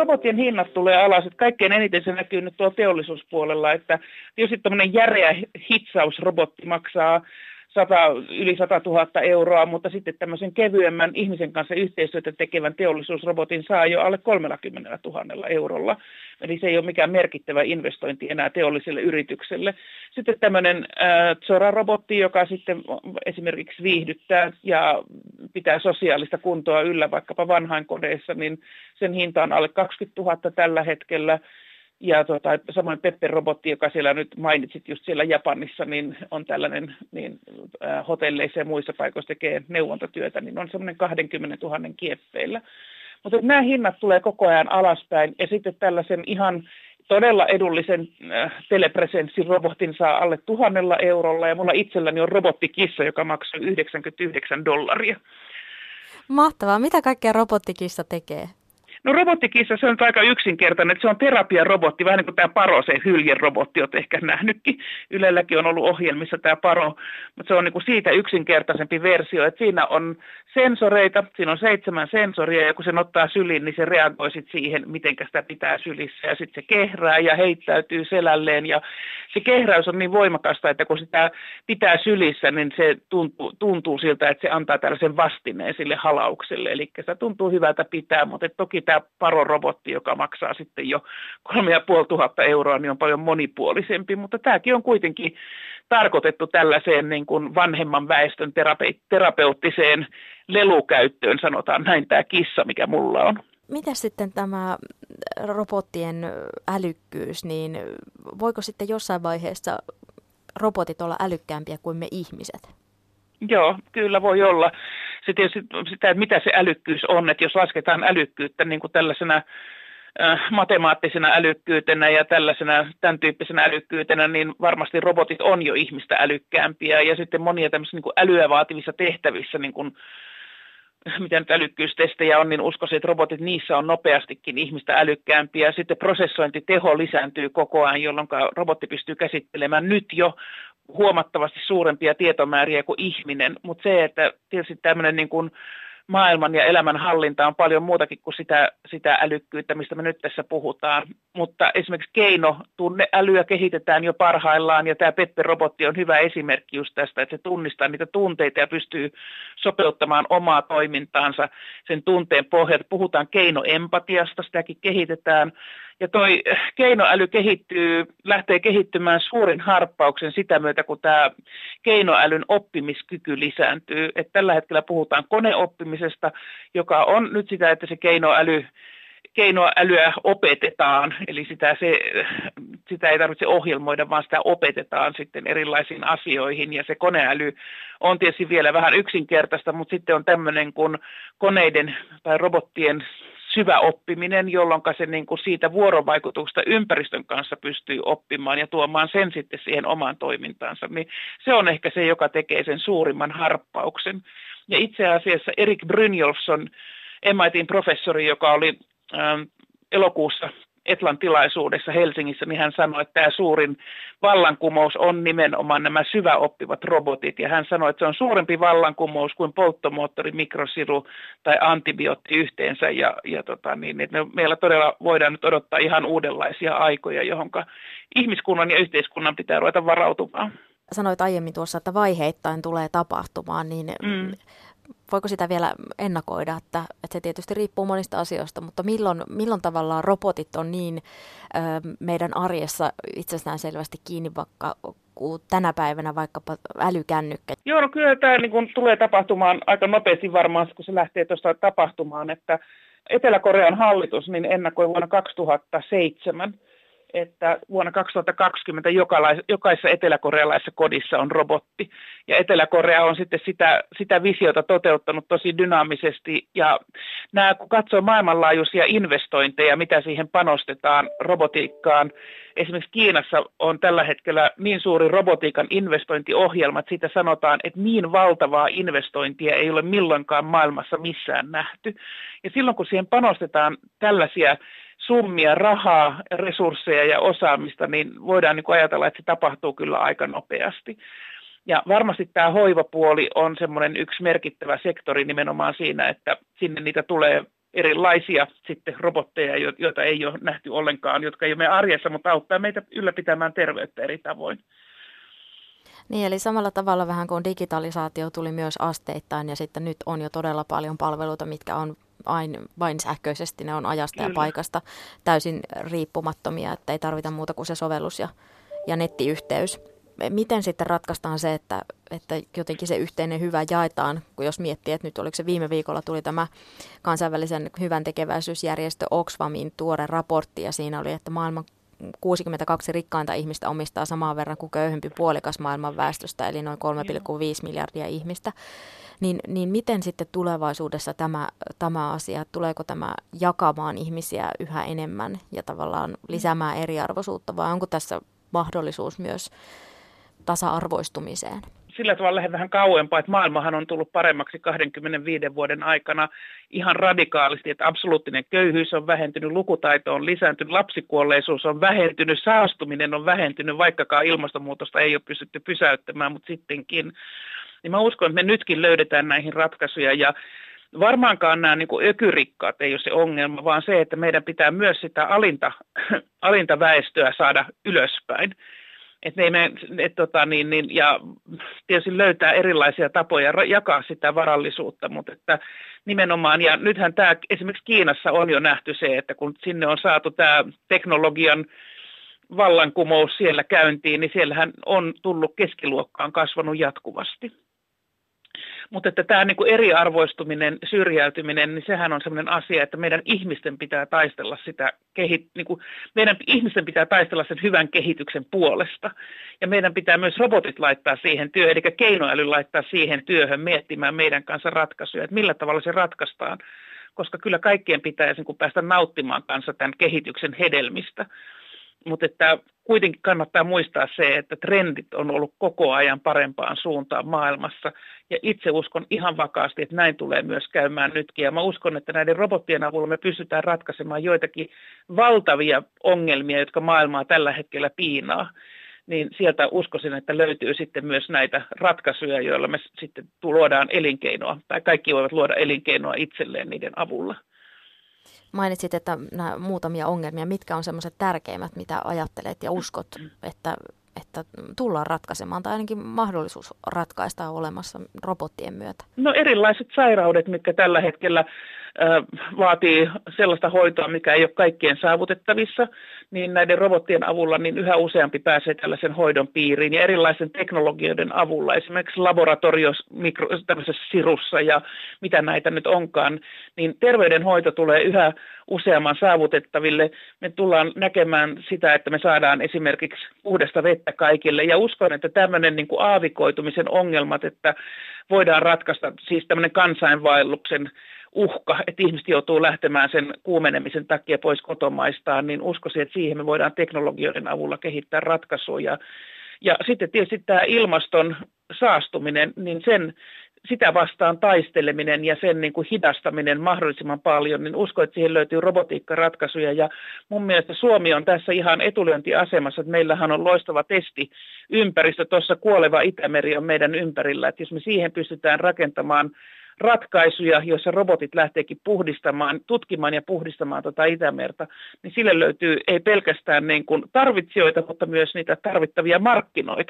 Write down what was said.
robottien hinnat tulee alas, että kaikkein eniten se näkyy nyt tuolla teollisuuspuolella, että tietysti tämmöinen järeä hitsausrobotti maksaa 100, yli 100 000 euroa, mutta sitten tämmöisen kevyemmän ihmisen kanssa yhteistyötä tekevän teollisuusrobotin saa jo alle 30 000 eurolla. Eli se ei ole mikään merkittävä investointi enää teolliselle yritykselle. Sitten tämmöinen äh, Zora-robotti, joka sitten esimerkiksi viihdyttää ja pitää sosiaalista kuntoa yllä vaikkapa vanhainkodeissa, niin sen hinta on alle 20 000 tällä hetkellä. Ja tota, samoin Pepper-robotti, joka siellä nyt mainitsit just siellä Japanissa, niin on tällainen, niin äh, hotelleissa ja muissa paikoissa tekee neuvontatyötä, niin on semmoinen 20 000 kieppeillä. Mutta nämä hinnat tulee koko ajan alaspäin ja sitten tällaisen ihan todella edullisen äh, telepresenssirobotin saa alle tuhannella eurolla ja mulla itselläni on robottikissa, joka maksaa 99 dollaria. Mahtavaa. Mitä kaikkea robottikissa tekee? No robottikissa se on aika yksinkertainen, että se on terapiarobotti, vähän niin kuin tämä Paro, se hyljerobotti, olet ehkä nähnytkin. Ylelläkin on ollut ohjelmissa tämä Paro, mutta se on niin kuin siitä yksinkertaisempi versio, että siinä on sensoreita, siinä on seitsemän sensoria ja kun se ottaa syliin, niin se reagoi sit siihen, miten sitä pitää sylissä. Ja sitten se kehrää ja heittäytyy selälleen. Ja se kehräys on niin voimakasta, että kun sitä pitää sylissä, niin se tuntuu, tuntuu siltä, että se antaa tällaisen vastineen sille halaukselle, eli se tuntuu hyvältä pitää, mutta toki tämä Paro-robotti, joka maksaa sitten jo 3500 euroa, niin on paljon monipuolisempi, mutta tämäkin on kuitenkin tarkoitettu tällaiseen niin kuin vanhemman väestön terape- terapeuttiseen lelukäyttöön, sanotaan näin tämä kissa, mikä mulla on. Mitä sitten tämä robottien älykkyys, niin voiko sitten jossain vaiheessa robotit olla älykkäämpiä kuin me ihmiset? Joo, kyllä voi olla. Tietysti sitä, että mitä se älykkyys on, että jos lasketaan älykkyyttä niin kuin tällaisena äh, matemaattisena älykkyytenä ja tällaisena, tämän tyyppisenä älykkyytenä, niin varmasti robotit on jo ihmistä älykkäämpiä. Ja sitten monia tämmöisissä niin kuin älyä vaativissa tehtävissä, niin kuin mitä nyt älykkyystestejä on, niin uskoisin, että robotit niissä on nopeastikin ihmistä älykkäämpiä. Sitten prosessointiteho lisääntyy koko ajan, jolloin robotti pystyy käsittelemään nyt jo huomattavasti suurempia tietomääriä kuin ihminen. Mutta se, että tietysti tämmöinen niin kuin maailman ja elämän hallinta on paljon muutakin kuin sitä, sitä älykkyyttä, mistä me nyt tässä puhutaan. Mutta esimerkiksi keinotunneälyä kehitetään jo parhaillaan, ja tämä Peppe-robotti on hyvä esimerkki just tästä, että se tunnistaa niitä tunteita ja pystyy sopeuttamaan omaa toimintaansa sen tunteen pohjalta. Puhutaan keinoempatiasta, sitäkin kehitetään. Ja toi keinoäly kehittyy, lähtee kehittymään suurin harppauksen sitä myötä, kun tämä keinoälyn oppimiskyky lisääntyy. Et tällä hetkellä puhutaan koneoppimisesta, joka on nyt sitä, että se keinoäly keinoälyä opetetaan, eli sitä, se, sitä ei tarvitse ohjelmoida, vaan sitä opetetaan sitten erilaisiin asioihin, ja se koneäly on tietysti vielä vähän yksinkertaista, mutta sitten on tämmöinen kuin koneiden tai robottien syvä oppiminen, jolloin se niin kuin siitä vuorovaikutuksesta ympäristön kanssa pystyy oppimaan ja tuomaan sen sitten siihen omaan toimintaansa. Niin se on ehkä se, joka tekee sen suurimman harppauksen. Ja itse asiassa Erik Brynjolfsson, MITin professori, joka oli ähm, elokuussa Etlan tilaisuudessa Helsingissä, niin hän sanoi, että tämä suurin vallankumous on nimenomaan nämä syväoppivat robotit. Ja hän sanoi, että se on suurempi vallankumous kuin polttomoottori, mikrosiru tai antibiootti yhteensä. Ja, ja tota, niin, että me, meillä todella voidaan nyt odottaa ihan uudenlaisia aikoja, johon ihmiskunnan ja yhteiskunnan pitää ruveta varautumaan. Sanoit aiemmin tuossa, että vaiheittain tulee tapahtumaan, niin mm voiko sitä vielä ennakoida, että, että se tietysti riippuu monista asioista, mutta milloin, milloin tavallaan robotit on niin ö, meidän arjessa itsestään selvästi kiinni vaikka kuin tänä päivänä vaikkapa älykännykkä? Joo, no kyllä tämä niin kun tulee tapahtumaan aika nopeasti varmaan, kun se lähtee tuosta tapahtumaan, että Etelä-Korean hallitus niin ennakoi vuonna 2007 että vuonna 2020 jokaisessa eteläkorealaisessa kodissa on robotti. Ja Etelä-Korea on sitten sitä, sitä visiota toteuttanut tosi dynaamisesti. Ja nämä, kun katsoo maailmanlaajuisia investointeja, mitä siihen panostetaan robotiikkaan, esimerkiksi Kiinassa on tällä hetkellä niin suuri robotiikan investointiohjelma, että siitä sanotaan, että niin valtavaa investointia ei ole milloinkaan maailmassa missään nähty. Ja silloin kun siihen panostetaan tällaisia summia, rahaa, resursseja ja osaamista, niin voidaan niin ajatella, että se tapahtuu kyllä aika nopeasti. Ja varmasti tämä hoivapuoli on semmoinen yksi merkittävä sektori nimenomaan siinä, että sinne niitä tulee erilaisia sitten robotteja, joita ei ole nähty ollenkaan, jotka ei ole meidän arjessa, mutta auttaa meitä ylläpitämään terveyttä eri tavoin. Niin, eli samalla tavalla vähän kuin digitalisaatio tuli myös asteittain ja sitten nyt on jo todella paljon palveluita, mitkä on ain, vain sähköisesti, ne on ajasta Kyllä. ja paikasta täysin riippumattomia, että ei tarvita muuta kuin se sovellus ja, ja nettiyhteys. Miten sitten ratkaistaan se, että, että jotenkin se yhteinen hyvä jaetaan, kun jos miettii, että nyt oliko se viime viikolla tuli tämä kansainvälisen hyvän tekeväisyysjärjestö Oxfamin tuore raportti ja siinä oli, että maailman 62 rikkainta ihmistä omistaa samaan verran kuin köyhempi puolikas maailman väestöstä, eli noin 3,5 miljardia ihmistä. Niin, niin miten sitten tulevaisuudessa tämä, tämä asia, tuleeko tämä jakamaan ihmisiä yhä enemmän ja tavallaan lisäämään eriarvoisuutta, vai onko tässä mahdollisuus myös tasa-arvoistumiseen? Sillä tavalla lähden vähän kauempaa, että maailmahan on tullut paremmaksi 25 vuoden aikana ihan radikaalisti, että absoluuttinen köyhyys on vähentynyt, lukutaito on lisääntynyt, lapsikuolleisuus on vähentynyt, saastuminen on vähentynyt, vaikkakaan ilmastonmuutosta ei ole pystytty pysäyttämään, mutta sittenkin. Niin mä uskon, että me nytkin löydetään näihin ratkaisuja ja varmaankaan nämä niin kuin ökyrikkaat ei ole se ongelma, vaan se, että meidän pitää myös sitä alinta, alinta väestöä saada ylöspäin. Et me, et, tota, niin, niin, ja tietysti löytää erilaisia tapoja jakaa sitä varallisuutta, mutta että nimenomaan, ja nythän tämä esimerkiksi Kiinassa on jo nähty se, että kun sinne on saatu tämä teknologian vallankumous siellä käyntiin, niin siellähän on tullut keskiluokkaan kasvanut jatkuvasti. Mutta että tämä niin kuin eriarvoistuminen, syrjäytyminen, niin sehän on sellainen asia, että meidän ihmisten pitää taistella sitä, kehit, niin kuin, meidän ihmisten pitää taistella sen hyvän kehityksen puolesta. Ja meidän pitää myös robotit laittaa siihen työhön, eli keinoäly laittaa siihen työhön miettimään meidän kanssa ratkaisuja, että millä tavalla se ratkaistaan koska kyllä kaikkien pitäisi niin päästä nauttimaan kanssa tämän kehityksen hedelmistä. Mutta että kuitenkin kannattaa muistaa se, että trendit on ollut koko ajan parempaan suuntaan maailmassa. Ja itse uskon ihan vakaasti, että näin tulee myös käymään nytkin. Ja mä uskon, että näiden robottien avulla me pystytään ratkaisemaan joitakin valtavia ongelmia, jotka maailmaa tällä hetkellä piinaa. Niin sieltä uskoisin, että löytyy sitten myös näitä ratkaisuja, joilla me sitten luodaan elinkeinoa, tai kaikki voivat luoda elinkeinoa itselleen niiden avulla. Mainitsit, että nämä muutamia ongelmia. Mitkä on semmoiset tärkeimmät, mitä ajattelet ja uskot, että, että tullaan ratkaisemaan, tai ainakin mahdollisuus ratkaista on olemassa robottien myötä? No erilaiset sairaudet, mitkä tällä hetkellä vaatii sellaista hoitoa, mikä ei ole kaikkien saavutettavissa, niin näiden robottien avulla niin yhä useampi pääsee tällaisen hoidon piiriin ja erilaisen teknologioiden avulla, esimerkiksi laboratoriossa, sirussa ja mitä näitä nyt onkaan, niin terveydenhoito tulee yhä useamman saavutettaville. Me tullaan näkemään sitä, että me saadaan esimerkiksi puhdasta vettä kaikille ja uskon, että tämmöinen niin kuin aavikoitumisen ongelmat, että voidaan ratkaista siis tämmöinen kansainvaelluksen uhka, että ihmiset joutuu lähtemään sen kuumenemisen takia pois kotomaistaan, niin uskoisin, että siihen me voidaan teknologioiden avulla kehittää ratkaisuja. Ja sitten tietysti tämä ilmaston saastuminen, niin sen, sitä vastaan taisteleminen ja sen niin kuin hidastaminen mahdollisimman paljon, niin uskon, että siihen löytyy robotiikkaratkaisuja. Ja mun mielestä Suomi on tässä ihan etulyöntiasemassa, että meillähän on loistava testi ympäristö, tuossa kuoleva Itämeri on meidän ympärillä, että jos me siihen pystytään rakentamaan ratkaisuja, joissa robotit lähteekin puhdistamaan, tutkimaan ja puhdistamaan tuota Itämerta, niin sille löytyy ei pelkästään niin kuin tarvitsijoita, mutta myös niitä tarvittavia markkinoita.